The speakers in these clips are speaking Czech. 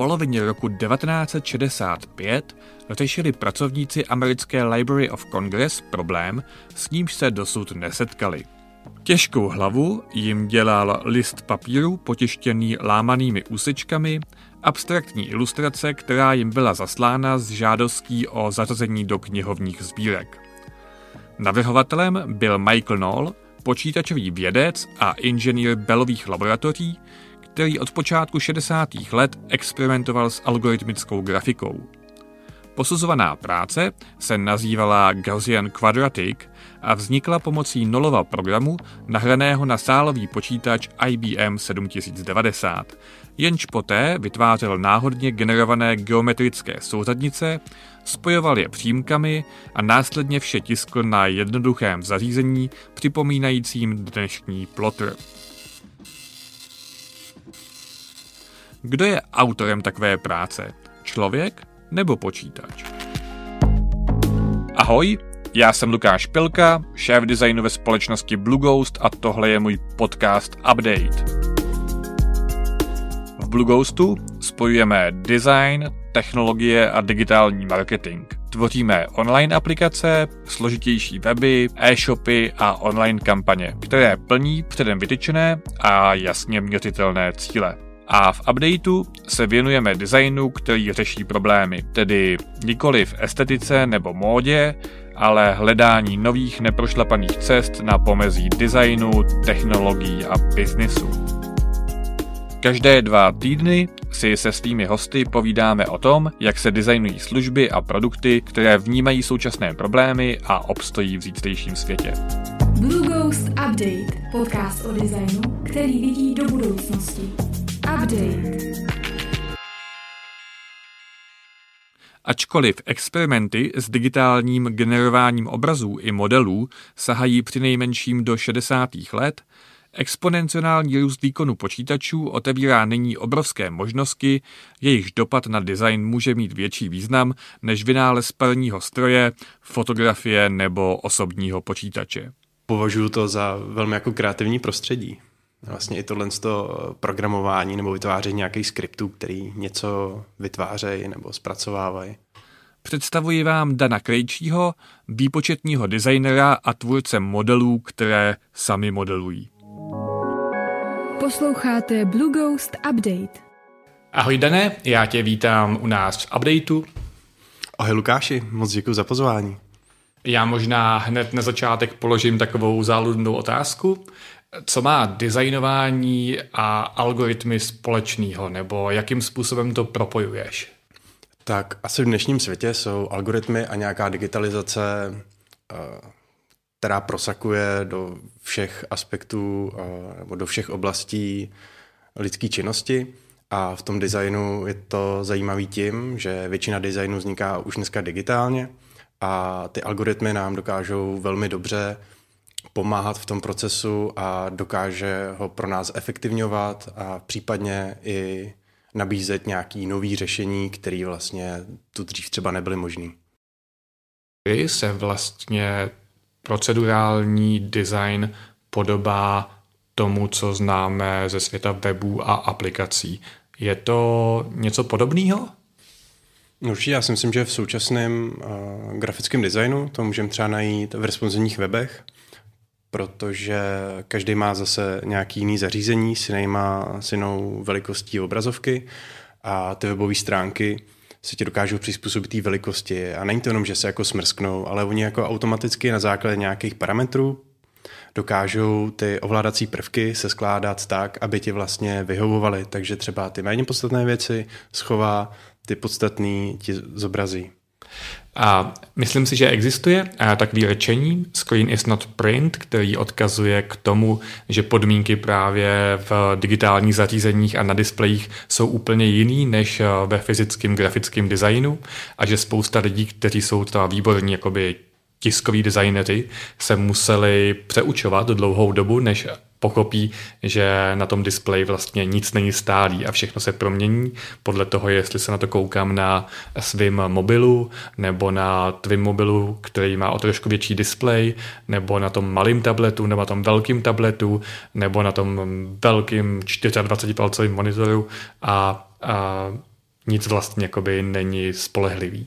polovině roku 1965 řešili pracovníci americké Library of Congress problém, s nímž se dosud nesetkali. Těžkou hlavu jim dělal list papíru potištěný lámanými úsečkami, abstraktní ilustrace, která jim byla zaslána s žádostí o zařazení do knihovních sbírek. Navrhovatelem byl Michael Knoll, počítačový vědec a inženýr Bellových laboratoří, který od počátku 60. let experimentoval s algoritmickou grafikou. Posuzovaná práce se nazývala Gaussian Quadratic a vznikla pomocí Nolova programu nahraného na sálový počítač IBM 7090, jenž poté vytvářel náhodně generované geometrické souřadnice, spojoval je přímkami a následně vše tiskl na jednoduchém zařízení připomínajícím dnešní plotr. Kdo je autorem takové práce? Člověk nebo počítač? Ahoj, já jsem Lukáš Pilka, šéf designu ve společnosti Blue Ghost a tohle je můj podcast Update. V Blue Ghostu spojujeme design, technologie a digitální marketing. Tvoříme online aplikace, složitější weby, e-shopy a online kampaně, které plní předem vytyčené a jasně měřitelné cíle. A v updateu se věnujeme designu, který řeší problémy, tedy nikoli v estetice nebo módě, ale hledání nových neprošlapaných cest na pomezí designu, technologií a biznisu. Každé dva týdny si se svými hosty povídáme o tom, jak se designují služby a produkty, které vnímají současné problémy a obstojí v zítřejším světě. Blue Ghost Update, podcast o designu, který vidí do budoucnosti. Update. Ačkoliv experimenty s digitálním generováním obrazů i modelů sahají přinejmenším do 60. let, exponenciální růst výkonu počítačů otevírá nyní obrovské možnosti, jejichž dopad na design může mít větší význam než vynález parního stroje, fotografie nebo osobního počítače. Považuji to za velmi jako kreativní prostředí. Vlastně i tohle to programování nebo vytváření nějakých skriptů, který něco vytvářejí nebo zpracovávají. Představuji vám Dana Krejčího, výpočetního designera a tvůrce modelů, které sami modelují. Posloucháte Blue Ghost Update. Ahoj Dané, já tě vítám u nás v Updateu. Ahoj Lukáši, moc děkuji za pozvání. Já možná hned na začátek položím takovou záludnou otázku. Co má designování a algoritmy společného, nebo jakým způsobem to propojuješ? Tak asi v dnešním světě jsou algoritmy a nějaká digitalizace, eh, která prosakuje do všech aspektů eh, nebo do všech oblastí lidské činnosti. A v tom designu je to zajímavý tím, že většina designu vzniká už dneska digitálně a ty algoritmy nám dokážou velmi dobře pomáhat v tom procesu a dokáže ho pro nás efektivňovat a případně i nabízet nějaký nový řešení, který vlastně tu dřív třeba nebyly možný. Kdy se vlastně procedurální design podobá tomu, co známe ze světa webů a aplikací. Je to něco podobného? No určitě, já si myslím, že v současném uh, grafickém designu to můžeme třeba najít v responsivních webech, protože každý má zase nějaký jiný zařízení s, jinýma, s jinou velikostí obrazovky a ty webové stránky se ti dokážou přizpůsobit té velikosti. A není to jenom, že se jako smrsknou, ale oni jako automaticky na základě nějakých parametrů dokážou ty ovládací prvky se skládat tak, aby ti vlastně vyhovovaly. Takže třeba ty méně podstatné věci schová, ty podstatné ti zobrazí. A myslím si, že existuje. Takový řečení Screen is not print, který odkazuje k tomu, že podmínky právě v digitálních zařízeních a na displejích jsou úplně jiný než ve fyzickém grafickém designu a že spousta lidí, kteří jsou třeba výborní jakoby tiskoví designeři, se museli přeučovat dlouhou dobu, než pochopí, že na tom displeji vlastně nic není stálý a všechno se promění podle toho, jestli se na to koukám na svým mobilu nebo na tvým mobilu, který má o trošku větší displej, nebo na tom malým tabletu, nebo na tom velkým tabletu, nebo na tom velkým 24 palcovým monitoru a, a nic vlastně jakoby není spolehlivý.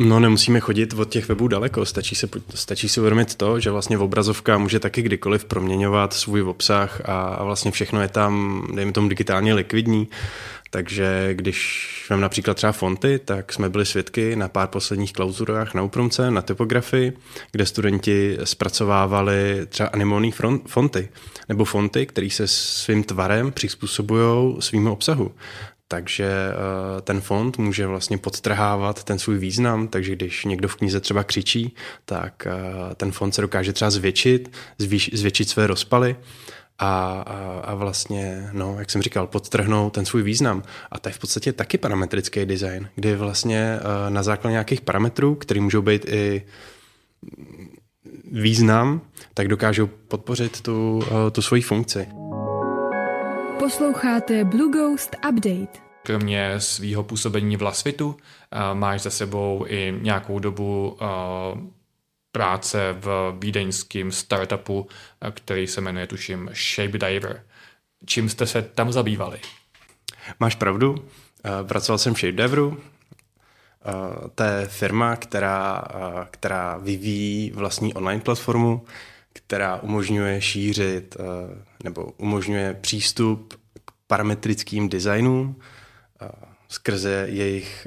No nemusíme chodit od těch webů daleko, stačí se, stačí si uvědomit to, že vlastně obrazovka může taky kdykoliv proměňovat svůj obsah a, a vlastně všechno je tam, dejme tomu, digitálně likvidní. Takže když mám například třeba fonty, tak jsme byli svědky na pár posledních klauzurách na Upromce, na typografii, kde studenti zpracovávali třeba animované fonty, nebo fonty, které se svým tvarem přizpůsobují svým obsahu. Takže eh, ten fond může vlastně podtrhávat ten svůj význam, takže když někdo v knize třeba křičí, tak eh, ten fond se dokáže třeba zvětšit, zvětšit své rozpaly a, a, a vlastně, no, jak jsem říkal, podtrhnout ten svůj význam. A to je v podstatě taky parametrický design, kdy vlastně eh, na základě nějakých parametrů, které můžou být i význam, tak dokážou podpořit tu, tu svoji funkci. Posloucháte Blue Ghost Update. Kromě svého působení v Lasvitu máš za sebou i nějakou dobu práce v vídeňském startupu, který se jmenuje, tuším, Shape Diver. Čím jste se tam zabývali? Máš pravdu. Pracoval jsem v Shape Diveru. To je firma, která, která vyvíjí vlastní online platformu, která umožňuje šířit nebo umožňuje přístup k parametrickým designům skrze jejich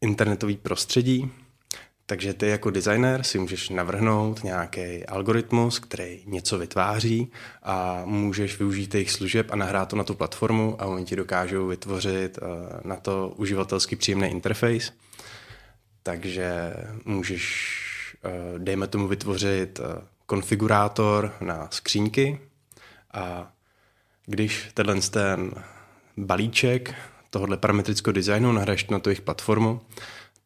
internetový prostředí. Takže ty jako designer si můžeš navrhnout nějaký algoritmus, který něco vytváří a můžeš využít jejich služeb a nahrát to na tu platformu a oni ti dokážou vytvořit na to uživatelsky příjemný interface. Takže můžeš, dejme tomu, vytvořit konfigurátor na skřínky. A když tenhle ten balíček tohohle parametrického designu nahraješ na tu jejich platformu,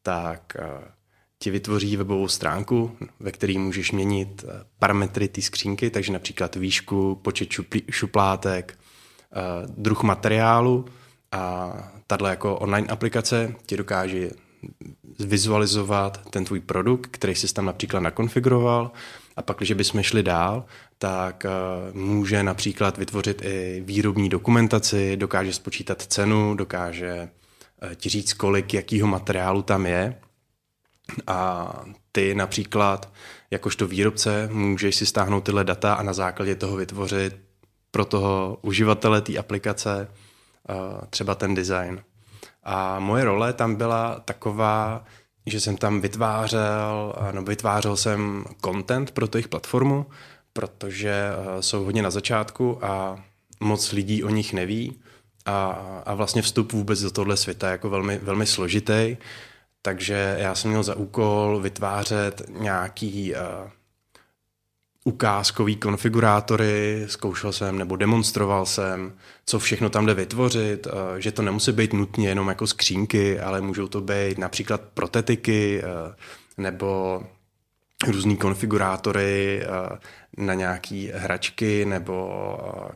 tak eh, ti vytvoří webovou stránku, ve které můžeš měnit eh, parametry té skřínky, takže například výšku, počet šuplátek, eh, druh materiálu. A tahle jako online aplikace ti dokáže vizualizovat ten tvůj produkt, který jsi tam například nakonfiguroval a pak, když bychom šli dál, tak eh, může například vytvořit i výrobní dokumentaci, dokáže spočítat cenu, dokáže eh, ti říct, kolik jakýho materiálu tam je. A ty například, jakožto výrobce, můžeš si stáhnout tyhle data a na základě toho vytvořit pro toho uživatele té aplikace eh, třeba ten design. A moje role tam byla taková, že jsem tam vytvářel, nebo vytvářel jsem content pro jejich platformu, protože eh, jsou hodně na začátku a moc lidí o nich neví. A, a vlastně vstup vůbec do tohle světa je jako velmi, velmi složitý, takže já jsem měl za úkol vytvářet nějaký uh, ukázkový konfigurátory, zkoušel jsem nebo demonstroval jsem, co všechno tam jde vytvořit, uh, že to nemusí být nutně jenom jako skřínky, ale můžou to být například protetiky uh, nebo různý konfigurátory eh, na nějaké hračky nebo eh,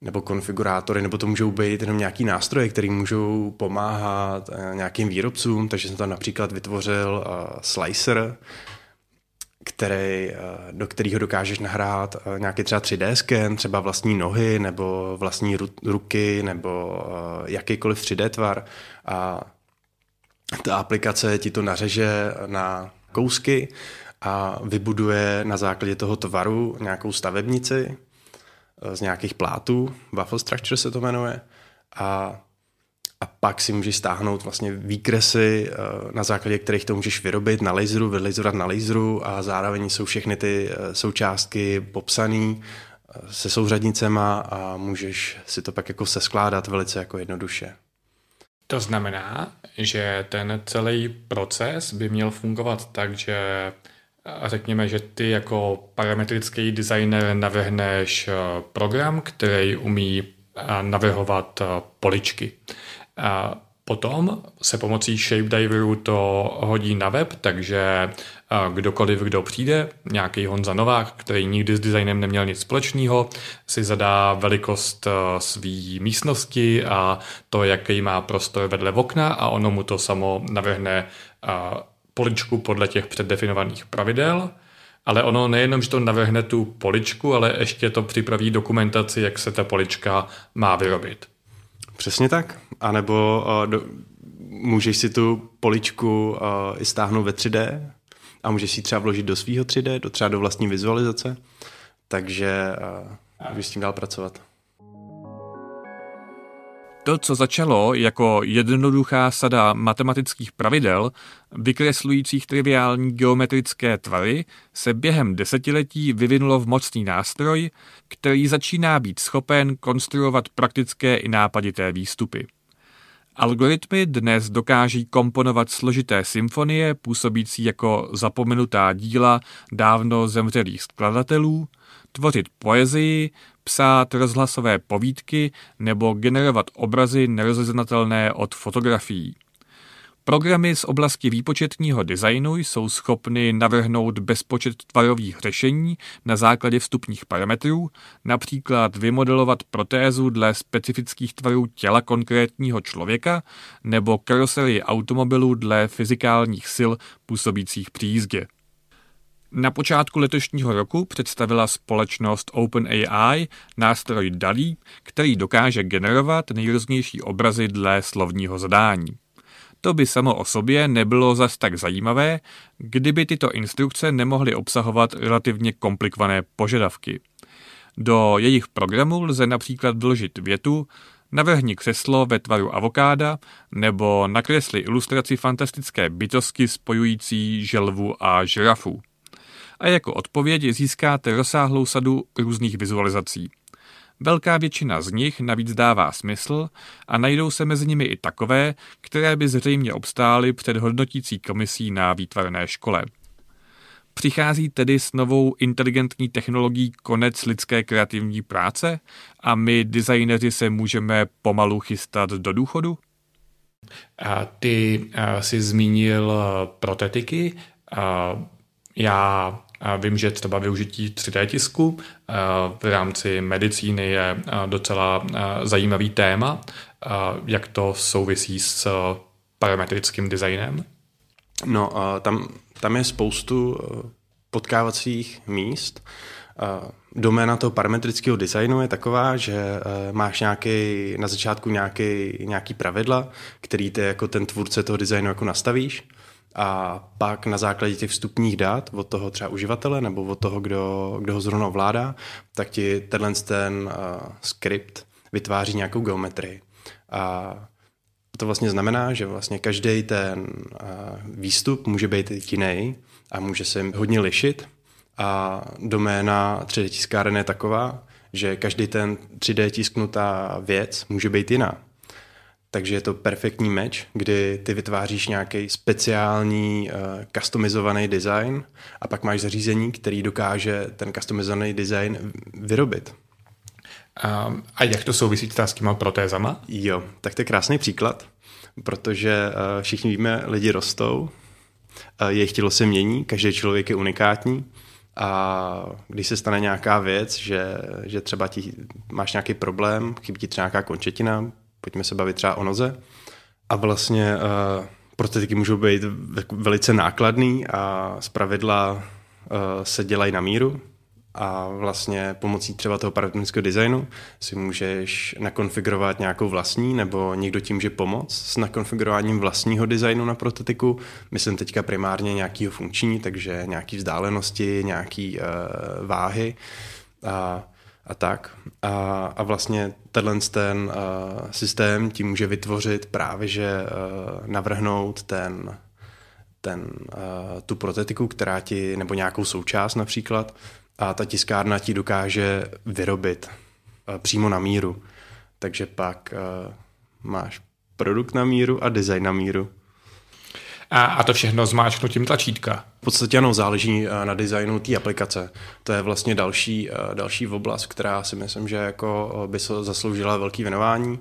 nebo konfigurátory, nebo to můžou být jenom nějaký nástroje, které můžou pomáhat eh, nějakým výrobcům, takže jsem tam například vytvořil slicer, který, do kterého dokážeš nahrát nějaký třeba 3D sken, třeba vlastní nohy, nebo vlastní ruky, nebo jakýkoliv 3D tvar. A ta aplikace ti to nařeže na kousky a vybuduje na základě toho tvaru nějakou stavebnici eh, z nějakých plátů, waffle structure se to jmenuje, a, a pak si můžeš stáhnout vlastně výkresy, eh, na základě kterých to můžeš vyrobit na laseru, vylazerovat na laseru a zároveň jsou všechny ty eh, součástky popsané se souřadnicema a můžeš si to pak jako seskládat velice jako jednoduše. To znamená, že ten celý proces by měl fungovat tak, že řekněme, že ty jako parametrický designer navrhneš eh, program, který umí eh, navrhovat eh, poličky. A potom se pomocí Shapediveru to hodí na web, takže kdokoliv, kdo přijde, nějaký Honza Novák, který nikdy s designem neměl nic společného, si zadá velikost své místnosti a to, jaký má prostor vedle okna a ono mu to samo navrhne poličku podle těch předdefinovaných pravidel, ale ono nejenom, že to navrhne tu poličku, ale ještě to připraví dokumentaci, jak se ta polička má vyrobit. Přesně tak. Anebo uh, do, můžeš si tu poličku uh, i stáhnout ve 3D a můžeš si ji třeba vložit do svého 3D, do třeba do vlastní vizualizace, takže uh, můžeš s tím dál pracovat. To, co začalo jako jednoduchá sada matematických pravidel, vykreslujících triviální geometrické tvary, se během desetiletí vyvinulo v mocný nástroj, který začíná být schopen konstruovat praktické i nápadité výstupy. Algoritmy dnes dokáží komponovat složité symfonie působící jako zapomenutá díla dávno zemřelých skladatelů, tvořit poezii, psát rozhlasové povídky nebo generovat obrazy nerozeznatelné od fotografií. Programy z oblasti výpočetního designu jsou schopny navrhnout bezpočet tvarových řešení na základě vstupních parametrů, například vymodelovat protézu dle specifických tvarů těla konkrétního člověka nebo karoserii automobilů dle fyzikálních sil působících při jízdě. Na počátku letošního roku představila společnost OpenAI nástroj DALI, který dokáže generovat nejrůznější obrazy dle slovního zadání. To by samo o sobě nebylo zas tak zajímavé, kdyby tyto instrukce nemohly obsahovat relativně komplikované požadavky. Do jejich programů lze například vložit větu, navrhni křeslo ve tvaru avokáda nebo nakresli ilustraci fantastické bytosti spojující želvu a žirafu a jako odpověď získáte rozsáhlou sadu různých vizualizací. Velká většina z nich navíc dává smysl a najdou se mezi nimi i takové, které by zřejmě obstály před hodnotící komisí na výtvarné škole. Přichází tedy s novou inteligentní technologií konec lidské kreativní práce a my designéři se můžeme pomalu chystat do důchodu? A ty a, jsi zmínil protetiky. A já Vím, že třeba využití 3D tisku v rámci medicíny je docela zajímavý téma. Jak to souvisí s parametrickým designem? No, tam, tam je spoustu potkávacích míst. Doména toho parametrického designu je taková, že máš nějaký, na začátku nějaký, nějaký pravidla, který ty jako ten tvůrce toho designu jako nastavíš a pak na základě těch vstupních dat od toho třeba uživatele nebo od toho, kdo, kdo ho zrovna ovládá, tak ti tenhle ten uh, skript vytváří nějakou geometrii. A to vlastně znamená, že vlastně každý ten uh, výstup může být jiný a může se hodně lišit. A doména 3D tiskáren je taková, že každý ten 3D tisknutá věc může být jiná. Takže je to perfektní meč, kdy ty vytváříš nějaký speciální uh, customizovaný design a pak máš zařízení, který dokáže ten customizovaný design vyrobit. Um, a jak to souvisí s těma protézama? Jo, tak to je krásný příklad, protože uh, všichni víme, lidi rostou, uh, jejich tělo se mění, každý člověk je unikátní a když se stane nějaká věc, že, že třeba ti, máš nějaký problém, chybí ti třeba nějaká končetina, pojďme se bavit třeba o noze. A vlastně uh, protetiky můžou být velice nákladný a zpravidla uh, se dělají na míru a vlastně pomocí třeba toho parametrického designu si můžeš nakonfigurovat nějakou vlastní, nebo někdo tím může pomoct s nakonfigurováním vlastního designu na protetiku. Myslím teďka primárně nějakýho funkční, takže nějaký vzdálenosti, nějaký uh, váhy. A a tak. A, a vlastně tenhle ten uh, systém ti může vytvořit právě, že uh, navrhnout ten, ten, uh, tu protetiku, která ti, nebo nějakou součást například, a ta tiskárna ti dokáže vyrobit uh, přímo na míru. Takže pak uh, máš produkt na míru a design na míru. A, a to všechno zmáčknutím tlačítka. V podstatě ano, záleží eh, na designu té aplikace. To je vlastně další, eh, další oblast, která si myslím, že jako eh, by se zasloužila velký věnování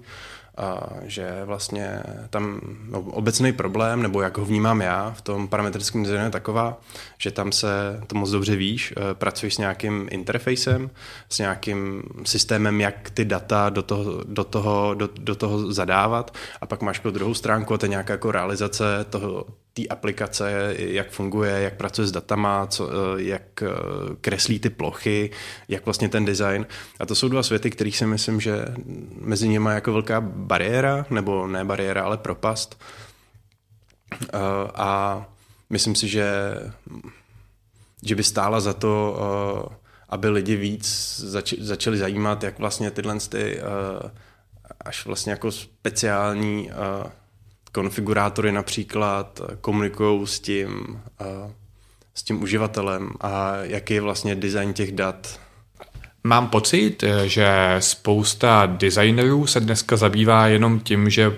a že vlastně tam no, obecný problém, nebo jak ho vnímám já v tom parametrickém designu je taková, že tam se, to moc dobře víš, pracuješ s nějakým interfejsem, s nějakým systémem, jak ty data do toho, do toho, do, do toho zadávat a pak máš jako druhou stránku a to je nějaká jako realizace toho, té aplikace, jak funguje, jak pracuje s datama, co, jak kreslí ty plochy, jak vlastně ten design. A to jsou dva světy, kterých si myslím, že mezi nimi je jako velká bariéra, nebo ne bariéra, ale propast. A myslím si, že, že by stála za to, aby lidi víc začali zajímat, jak vlastně tyhle ty až vlastně jako speciální konfigurátory například komunikují s tím, uh, s tím uživatelem a jaký je vlastně design těch dat. Mám pocit, že spousta designerů se dneska zabývá jenom tím, že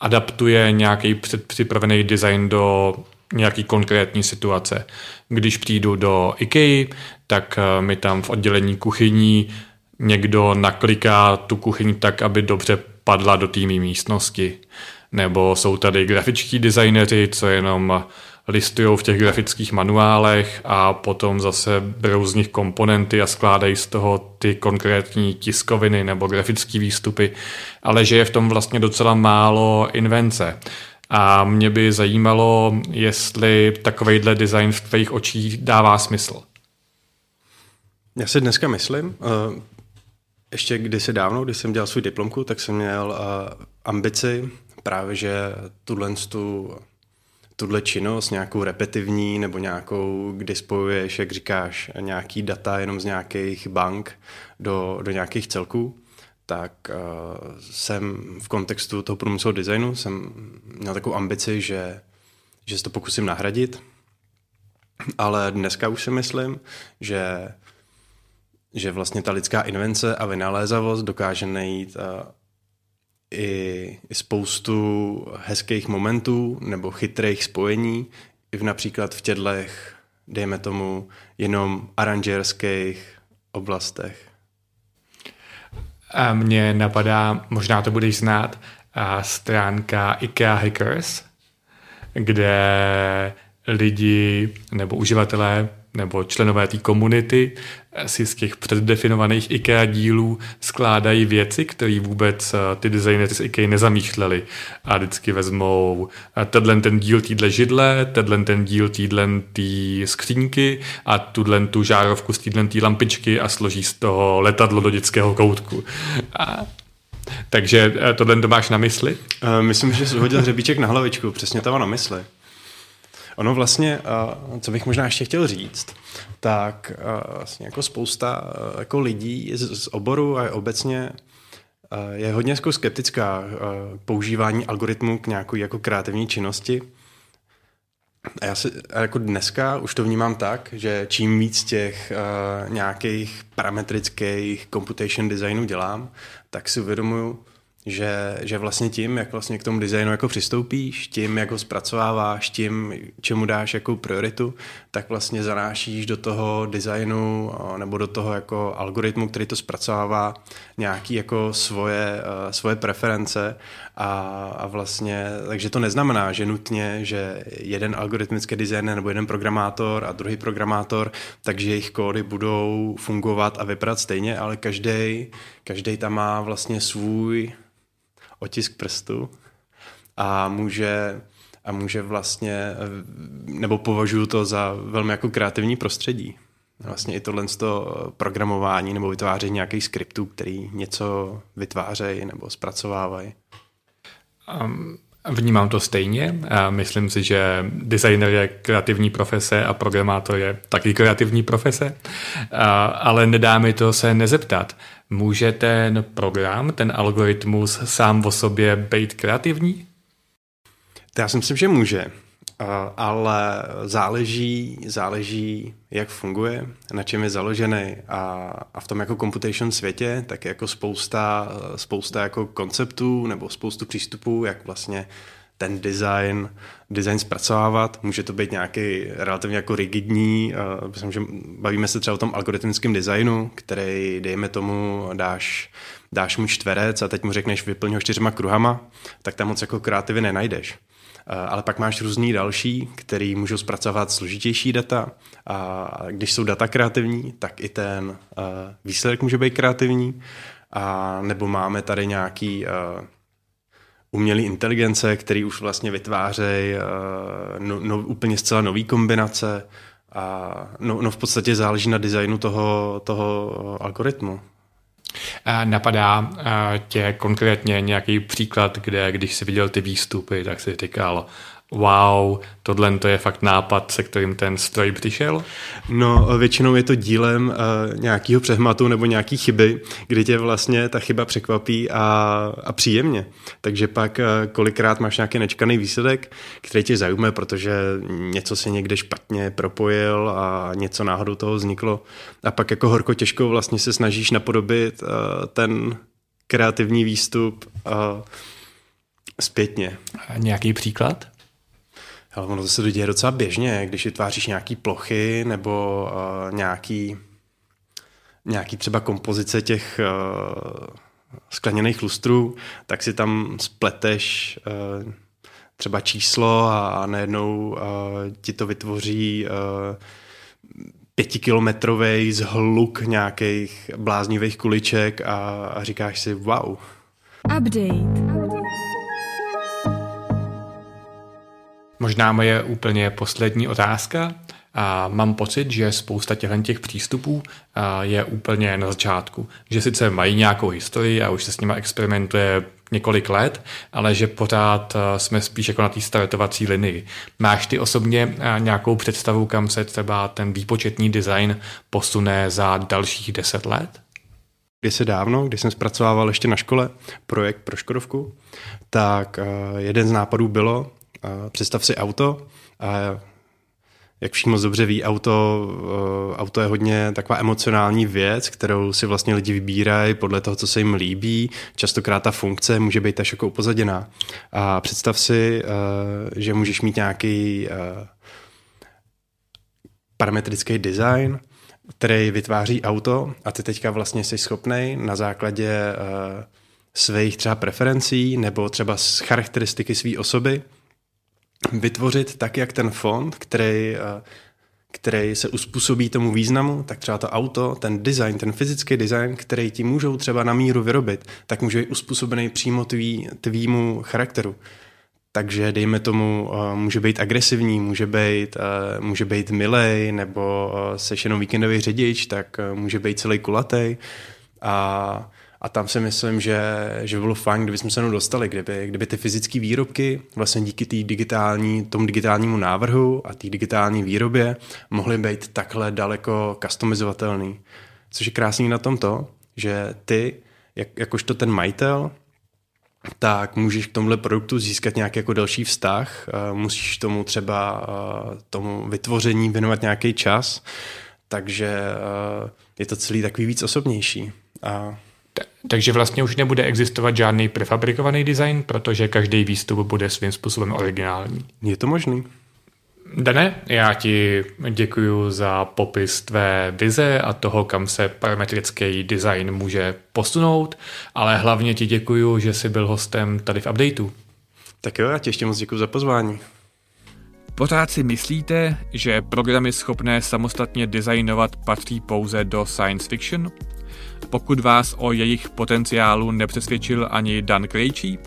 adaptuje nějaký předpřipravený design do nějaký konkrétní situace. Když přijdu do IKEA, tak eh, mi tam v oddělení kuchyní někdo nakliká tu kuchyň tak, aby dobře padla do týmí místnosti. Nebo jsou tady grafičtí designeři, co jenom listují v těch grafických manuálech a potom zase berou z nich komponenty a skládají z toho ty konkrétní tiskoviny nebo grafické výstupy, ale že je v tom vlastně docela málo invence. A mě by zajímalo, jestli takovejhle design v tvých očích dává smysl. Já si dneska myslím, eh, ještě kdysi dávno, když jsem dělal svůj diplomku, tak jsem měl uh, ambici právě, že tuhle tu, tuhle činnost, nějakou repetitivní nebo nějakou, kdy spojuješ, jak říkáš, nějaký data jenom z nějakých bank do, do nějakých celků, tak uh, jsem v kontextu toho průmyslového designu jsem měl takovou ambici, že, že se to pokusím nahradit, ale dneska už si myslím, že že vlastně ta lidská invence a vynalézavost dokáže najít uh, i, spoustu hezkých momentů nebo chytrých spojení, i v například v tědlech, dejme tomu, jenom aranžerských oblastech. A mně napadá, možná to budeš znát, a stránka IKEA Hackers, kde lidi nebo uživatelé nebo členové té komunity si z těch předdefinovaných IKEA dílů skládají věci, které vůbec eh, ty designery z IKEA nezamýšleli. A vždycky vezmou eh, tenhle ten díl týdle židle, tenhle ten díl týdle tý skřínky a tuhle tu žárovku z týdle tý lampičky a složí z toho letadlo do dětského koutku. A takže eh, tohle to máš na mysli? Uh, myslím, že jsi hodil hřebíček na hlavičku, přesně to na mysli. Ono vlastně, co bych možná ještě chtěl říct, tak vlastně jako spousta jako lidí z oboru a obecně je hodně jako skeptická používání algoritmu k nějaké jako kreativní činnosti. A já si a jako dneska už to vnímám tak, že čím víc těch uh, nějakých parametrických computation designů dělám, tak si uvědomuju, že, že vlastně tím, jak vlastně k tomu designu jako přistoupíš, tím, jak ho zpracováváš, tím, čemu dáš jako prioritu, tak vlastně zanášíš do toho designu nebo do toho jako algoritmu, který to zpracovává, nějaký jako svoje, svoje preference. A, a vlastně, takže to neznamená, že nutně, že jeden algoritmický designer nebo jeden programátor a druhý programátor, takže jejich kódy budou fungovat a vypadat stejně, ale každý každý tam má vlastně svůj otisk prstu a může, a může vlastně, nebo považuji to za velmi jako kreativní prostředí. Vlastně i tohle to programování nebo vytváření nějakých skriptů, který něco vytvářejí nebo zpracovávají. Um, vnímám to stejně. Myslím si, že designer je kreativní profese a programátor je taky kreativní profese, ale nedá mi to se nezeptat. Může ten program, ten algoritmus sám o sobě být kreativní? To já si myslím, že může, ale záleží, záleží, jak funguje, na čem je založený a, a v tom jako computation světě, tak je jako spousta, spousta jako konceptů nebo spoustu přístupů, jak vlastně ten design, design zpracovávat. Může to být nějaký relativně jako rigidní, uh, myslím, že bavíme se třeba o tom algoritmickém designu, který, dejme tomu, dáš, dáš mu čtverec a teď mu řekneš vyplň ho čtyřma kruhama, tak tam moc jako kreativy nenajdeš. Uh, ale pak máš různý další, který můžou zpracovat složitější data a když jsou data kreativní, tak i ten uh, výsledek může být kreativní. A nebo máme tady nějaký uh, umělé inteligence, který už vlastně vytvářejí no, no, úplně zcela nový kombinace a no, no v podstatě záleží na designu toho, toho algoritmu. Napadá tě konkrétně nějaký příklad, kde když jsi viděl ty výstupy, tak si říkal, wow, tohle to je fakt nápad, se kterým ten stroj přišel? No, většinou je to dílem uh, nějakého přehmatu nebo nějaký chyby, kdy tě vlastně ta chyba překvapí a, a příjemně. Takže pak uh, kolikrát máš nějaký nečkaný výsledek, který tě zajímá, protože něco se někde špatně propojil a něco náhodou toho vzniklo. A pak jako horko těžko vlastně se snažíš napodobit uh, ten kreativní výstup uh, zpětně. A nějaký příklad? Ale ono to se to děje docela běžně, když vytváříš nějaký plochy nebo uh, nějaký, nějaký třeba kompozice těch uh, skleněných lustrů, tak si tam spleteš uh, třeba číslo a, a najednou uh, ti to vytvoří uh, pětikilometrový zhluk nějakých bláznivých kuliček a, a říkáš si wow. Update. Možná moje úplně poslední otázka. A mám pocit, že spousta těchto těch přístupů je úplně na začátku. Že sice mají nějakou historii a už se s nimi experimentuje několik let, ale že pořád jsme spíš jako na té startovací linii. Máš ty osobně nějakou představu, kam se třeba ten výpočetní design posune za dalších deset let? Když se dávno, když jsem zpracovával ještě na škole projekt pro Škodovku, tak jeden z nápadů bylo, představ si auto a jak všichni moc dobře ví, auto, eh, auto je hodně taková emocionální věc, kterou si vlastně lidi vybírají podle toho, co se jim líbí. Častokrát ta funkce může být až jako upozaděná. A představ si, eh, že můžeš mít nějaký eh, parametrický design, který vytváří auto a ty teďka vlastně jsi schopný na základě svých třeba preferencí nebo třeba z charakteristiky své osoby vytvořit tak, jak ten fond, který, eh, který se uspůsobí tomu významu, tak třeba to auto, ten design, ten fyzický design, který ti můžou třeba na míru vyrobit, tak může být uspůsobený přímo tvý, tvýmu charakteru. Takže dejme tomu, eh, může být agresivní, může být, eh, může být milej, nebo seš jenom víkendový řidič, tak může být celý kulatý. A a tam si myslím, že, že bylo fajn, kdyby jsme se jenom dostali, kdyby, kdyby ty fyzické výrobky vlastně díky tý digitální, tomu digitálnímu návrhu a té digitální výrobě mohly být takhle daleko customizovatelný. Což je krásný na tom to, že ty, jak, jakožto ten majitel, tak můžeš k tomuhle produktu získat nějaký jako další vztah, musíš tomu třeba tomu vytvoření věnovat nějaký čas, takže je to celý takový víc osobnější. A takže vlastně už nebude existovat žádný prefabrikovaný design, protože každý výstup bude svým způsobem originální. Je to možný. Dane, já ti děkuji za popis tvé vize a toho, kam se parametrický design může posunout, ale hlavně ti děkuji, že jsi byl hostem tady v updateu. Tak jo, já ti ještě moc děkuji za pozvání. Pořád si myslíte, že programy schopné samostatně designovat patří pouze do science fiction? Pokud vás o jejich potenciálu nepřesvědčil ani Dan Krejčí,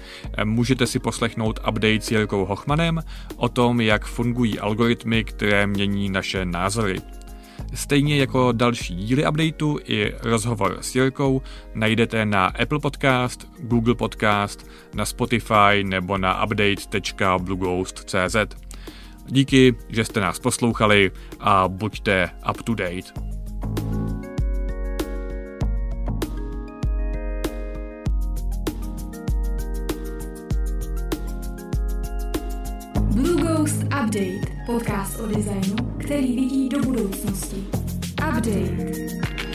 můžete si poslechnout update s Jirkou Hochmanem o tom, jak fungují algoritmy, které mění naše názory. Stejně jako další díly updateu i rozhovor s Jirkou najdete na Apple Podcast, Google Podcast, na Spotify nebo na update.blueghost.cz. Díky, že jste nás poslouchali a buďte up to date. Update, podcast o designu, který vidí do budoucnosti. Update.